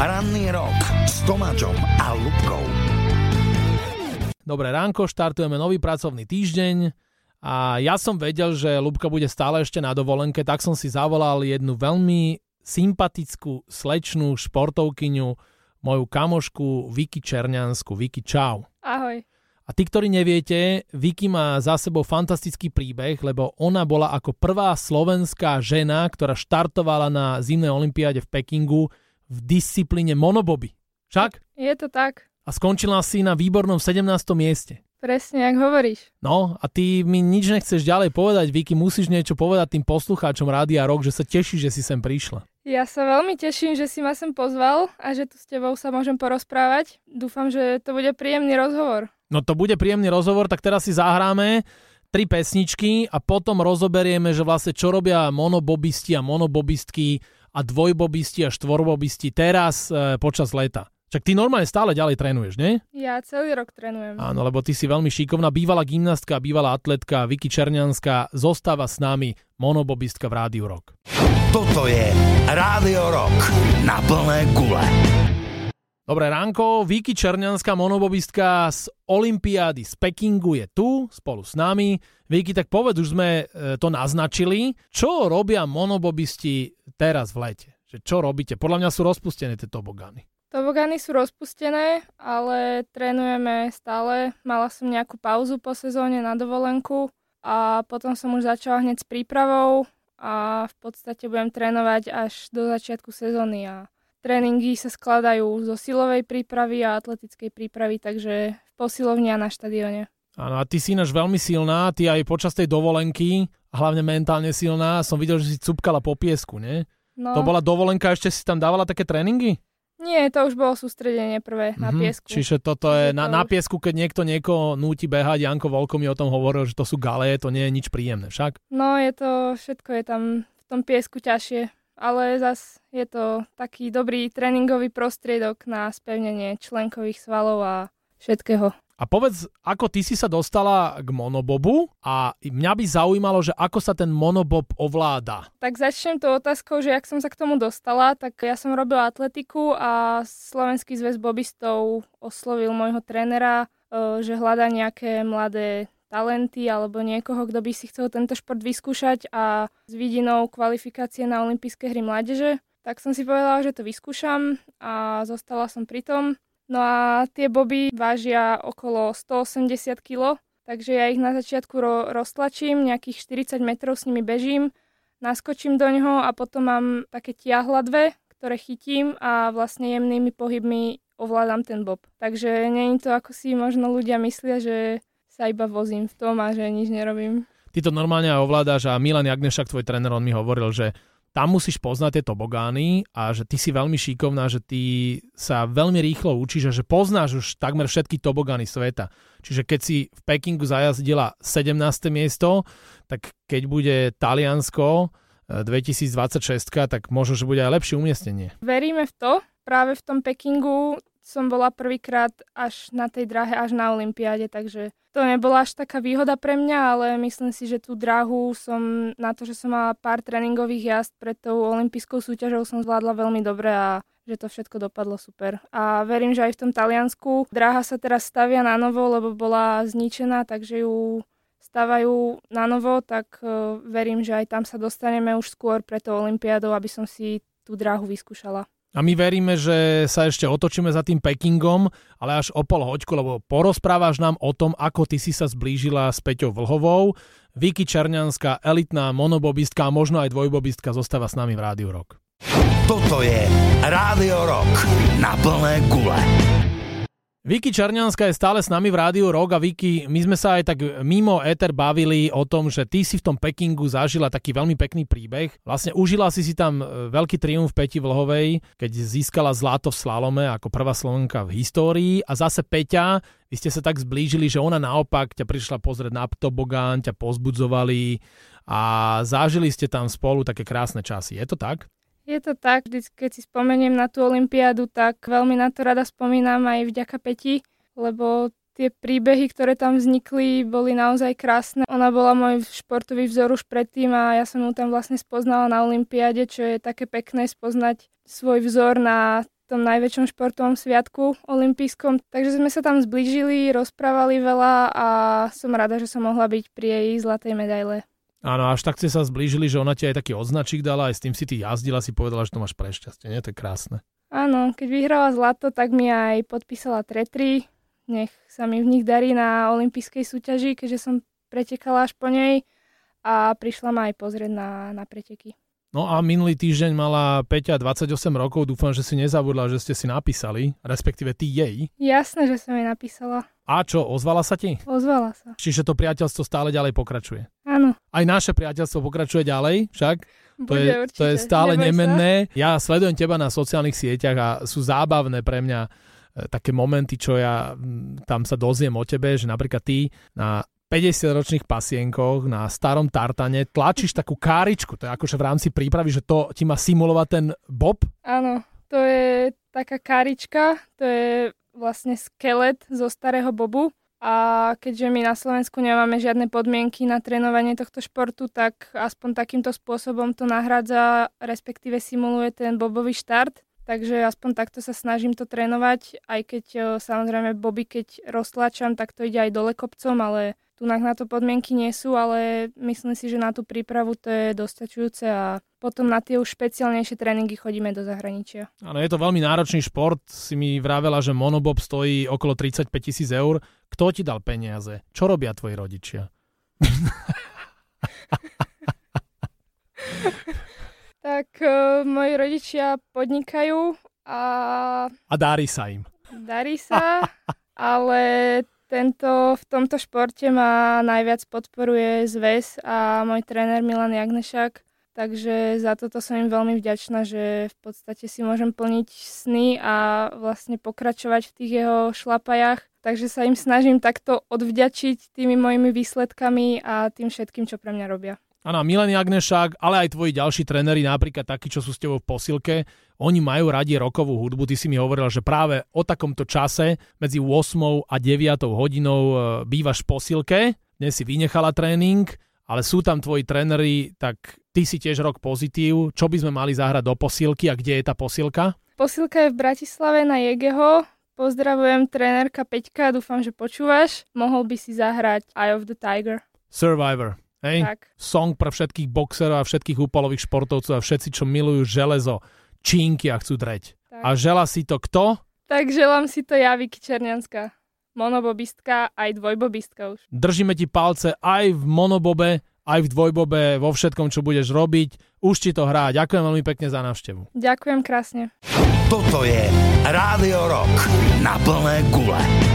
Ranný rok s Tomáčom a Lubkou. Dobré ránko, štartujeme nový pracovný týždeň a ja som vedel, že Lubka bude stále ešte na dovolenke, tak som si zavolal jednu veľmi sympatickú slečnú športovkyňu, moju kamošku Vicky Černiansku. Vicky, čau. Ahoj. A tí, ktorí neviete, Vicky má za sebou fantastický príbeh, lebo ona bola ako prvá slovenská žena, ktorá štartovala na zimnej olympiáde v Pekingu v disciplíne monoboby. Však? Je to tak. A skončila si na výbornom 17. mieste. Presne, ako hovoríš. No a ty mi nič nechceš ďalej povedať, Vicky, musíš niečo povedať tým poslucháčom Rádia Rock, že sa teší, že si sem prišla. Ja sa veľmi teším, že si ma sem pozval a že tu s tebou sa môžem porozprávať. Dúfam, že to bude príjemný rozhovor. No to bude príjemný rozhovor, tak teraz si zahráme tri pesničky a potom rozoberieme, že vlastne čo robia monobobisti a monobobistky a dvojbobisti a štvorbobisti teraz e, počas leta. Čak ty normálne stále ďalej trénuješ, nie? Ja celý rok trénujem. Áno, lebo ty si veľmi šikovná, bývalá gymnastka, bývalá atletka Vicky Černianská zostáva s nami monobobistka v Rádiu Rock. Toto je Rádio Rock na plné gule. Dobré ránko, Viki Černianská monobobistka z Olympiády z Pekingu je tu spolu s nami. Viki, tak poved, už sme e, to naznačili. Čo robia monobobisti teraz v lete? Že čo robíte? Podľa mňa sú rozpustené tie tobogany. Tobogany sú rozpustené, ale trénujeme stále. Mala som nejakú pauzu po sezóne na dovolenku a potom som už začala hneď s prípravou a v podstate budem trénovať až do začiatku sezóny a Tréningy sa skladajú zo silovej prípravy a atletickej prípravy, takže v posilovni a na štadióne. Áno, a ty si ináč veľmi silná, ty aj počas tej dovolenky, hlavne mentálne silná, som videl, že si cupkala po piesku, nie? No, To bola dovolenka, ešte si tam dávala také tréningy? Nie, to už bolo sústredenie prvé na Mhm, piesku. Čiže toto je na, to na piesku, keď niekto niekoho núti behať, Janko Volko mi o tom hovoril, že to sú gale, to nie je nič príjemné však. No, je to, všetko je tam v tom piesku ťažšie, ale zas je to taký dobrý tréningový prostriedok na spevnenie členkových svalov a všetkého. A povedz, ako ty si sa dostala k monobobu a mňa by zaujímalo, že ako sa ten monobob ovláda. Tak začnem to otázkou, že jak som sa k tomu dostala, tak ja som robila atletiku a Slovenský zväz bobistov oslovil môjho trénera, e, že hľadá nejaké mladé talenty alebo niekoho, kto by si chcel tento šport vyskúšať a s vidinou kvalifikácie na olympijské hry mládeže. Tak som si povedala, že to vyskúšam a zostala som pri tom. No a tie boby vážia okolo 180 kg, takže ja ich na začiatku ro- roztlačím, nejakých 40 metrov s nimi bežím, naskočím do ňoho a potom mám také tiahla dve, ktoré chytím a vlastne jemnými pohybmi ovládam ten bob. Takže je to, ako si možno ľudia myslia, že sa iba vozím v tom a že nič nerobím. Ty to normálne aj ovládaš a Milan Jagnešak, tvoj tréner, on mi hovoril, že tam musíš poznať tie tobogány a že ty si veľmi šikovná, že ty sa veľmi rýchlo učíš a že poznáš už takmer všetky tobogány sveta. Čiže keď si v Pekingu zajazdila 17. miesto, tak keď bude Taliansko eh, 2026, tak možno, že bude aj lepšie umiestnenie. Veríme v to. Práve v tom Pekingu som bola prvýkrát až na tej dráhe, až na Olympiáde, takže to nebola až taká výhoda pre mňa, ale myslím si, že tú dráhu som na to, že som mala pár tréningových jazd pred tou olympijskou súťažou som zvládla veľmi dobre a že to všetko dopadlo super. A verím, že aj v tom Taliansku dráha sa teraz stavia na novo, lebo bola zničená, takže ju stavajú na novo, tak uh, verím, že aj tam sa dostaneme už skôr pre tou olympiádou, aby som si tú dráhu vyskúšala. A my veríme, že sa ešte otočíme za tým Pekingom, ale až o pol hoďku, lebo porozprávaš nám o tom, ako ty si sa zblížila s Peťou Vlhovou. Vicky Černianská, elitná monobobistka a možno aj dvojbobistka zostáva s nami v Rádiu Rock. Toto je Rádio Rock na plné gule. Vicky Černianská je stále s nami v Rádiu Rock a Vicky, my sme sa aj tak mimo éter bavili o tom, že ty si v tom Pekingu zažila taký veľmi pekný príbeh. Vlastne užila si si tam e, veľký triumf Peti Vlhovej, keď získala zlato v slalome ako prvá Slovenka v histórii a zase Peťa, vy ste sa tak zblížili, že ona naopak ťa prišla pozrieť na tobogán, ťa pozbudzovali a zažili ste tam spolu také krásne časy. Je to tak? Je to tak, vždy, keď si spomeniem na tú olympiádu, tak veľmi na to rada spomínam aj vďaka Peti, lebo tie príbehy, ktoré tam vznikli, boli naozaj krásne. Ona bola môj športový vzor už predtým a ja som ju tam vlastne spoznala na olympiáde, čo je také pekné spoznať svoj vzor na tom najväčšom športovom sviatku olympijskom. Takže sme sa tam zblížili, rozprávali veľa a som rada, že som mohla byť pri jej zlatej medaile. Áno, až tak ste sa zblížili, že ona ti aj taký označík dala, aj s tým si ty jazdila, si povedala, že to máš prešťastie, nie? To je krásne. Áno, keď vyhrala zlato, tak mi aj podpísala tretry. Nech sa mi v nich darí na olympijskej súťaži, keďže som pretekala až po nej a prišla ma aj pozrieť na, na preteky. No a minulý týždeň mala Peťa 28 rokov, dúfam, že si nezabudla, že ste si napísali, respektíve ty jej. Jasné, že som jej napísala. A čo, ozvala sa ti? Ozvala sa. Čiže to priateľstvo stále ďalej pokračuje. Áno. Aj naše priateľstvo pokračuje ďalej, však? To Bude je, určite. to je stále Neboj nemenné. Ja sledujem teba na sociálnych sieťach a sú zábavné pre mňa e, také momenty, čo ja tam sa dozviem o tebe, že napríklad ty na 50-ročných pasienkoch na starom tartane tlačíš takú káričku, to je akože v rámci prípravy, že to ti má simulovať ten bob. Áno, to je taká karička, to je vlastne skelet zo starého bobu. A keďže my na Slovensku nemáme žiadne podmienky na trénovanie tohto športu, tak aspoň takýmto spôsobom to nahrádza, respektíve simuluje ten bobový štart. Takže aspoň takto sa snažím to trénovať, aj keď e, samozrejme boby, keď roztlačam, tak to ide aj dole kopcom, ale tu na to podmienky nie sú, ale myslím si, že na tú prípravu to je dostačujúce a potom na tie už špeciálnejšie tréningy chodíme do zahraničia. Áno, je to veľmi náročný šport. Si mi vravela, že monobob stojí okolo 35 tisíc eur. Kto ti dal peniaze? Čo robia tvoji rodičia? Tak uh, moji rodičia podnikajú a A dári sa im. darí sa, ale tento, v tomto športe ma najviac podporuje zväz a môj tréner Milan Jagnešak, takže za toto som im veľmi vďačná, že v podstate si môžem plniť sny a vlastne pokračovať v tých jeho šlapajach. Takže sa im snažím takto odvďačiť tými mojimi výsledkami a tým všetkým, čo pre mňa robia. Áno, Milan Jagnešák, ale aj tvoji ďalší tréneri, napríklad takí, čo sú s tebou v posilke, oni majú radi rokovú hudbu. Ty si mi hovoril, že práve o takomto čase medzi 8 a 9 hodinou e, bývaš v posilke. Dnes si vynechala tréning, ale sú tam tvoji tréneri, tak ty si tiež rok pozitív. Čo by sme mali zahrať do posilky a kde je tá posilka? Posilka je v Bratislave na Jegeho. Pozdravujem trénerka Peťka, dúfam, že počúvaš. Mohol by si zahrať Eye of the Tiger. Survivor. Hej? Tak. Song pre všetkých boxerov a všetkých úpalových športovcov a všetci, čo milujú železo, čínky a chcú dreť. Tak. A žela si to kto? Tak želám si to ja, Vicky Černianská. Monobobistka, aj dvojbobistka už. Držíme ti palce aj v monobobe, aj v dvojbobe, vo všetkom, čo budeš robiť. Už ti to hrá. Ďakujem veľmi pekne za návštevu. Ďakujem krásne. Toto je Rádio Rock na plné gule.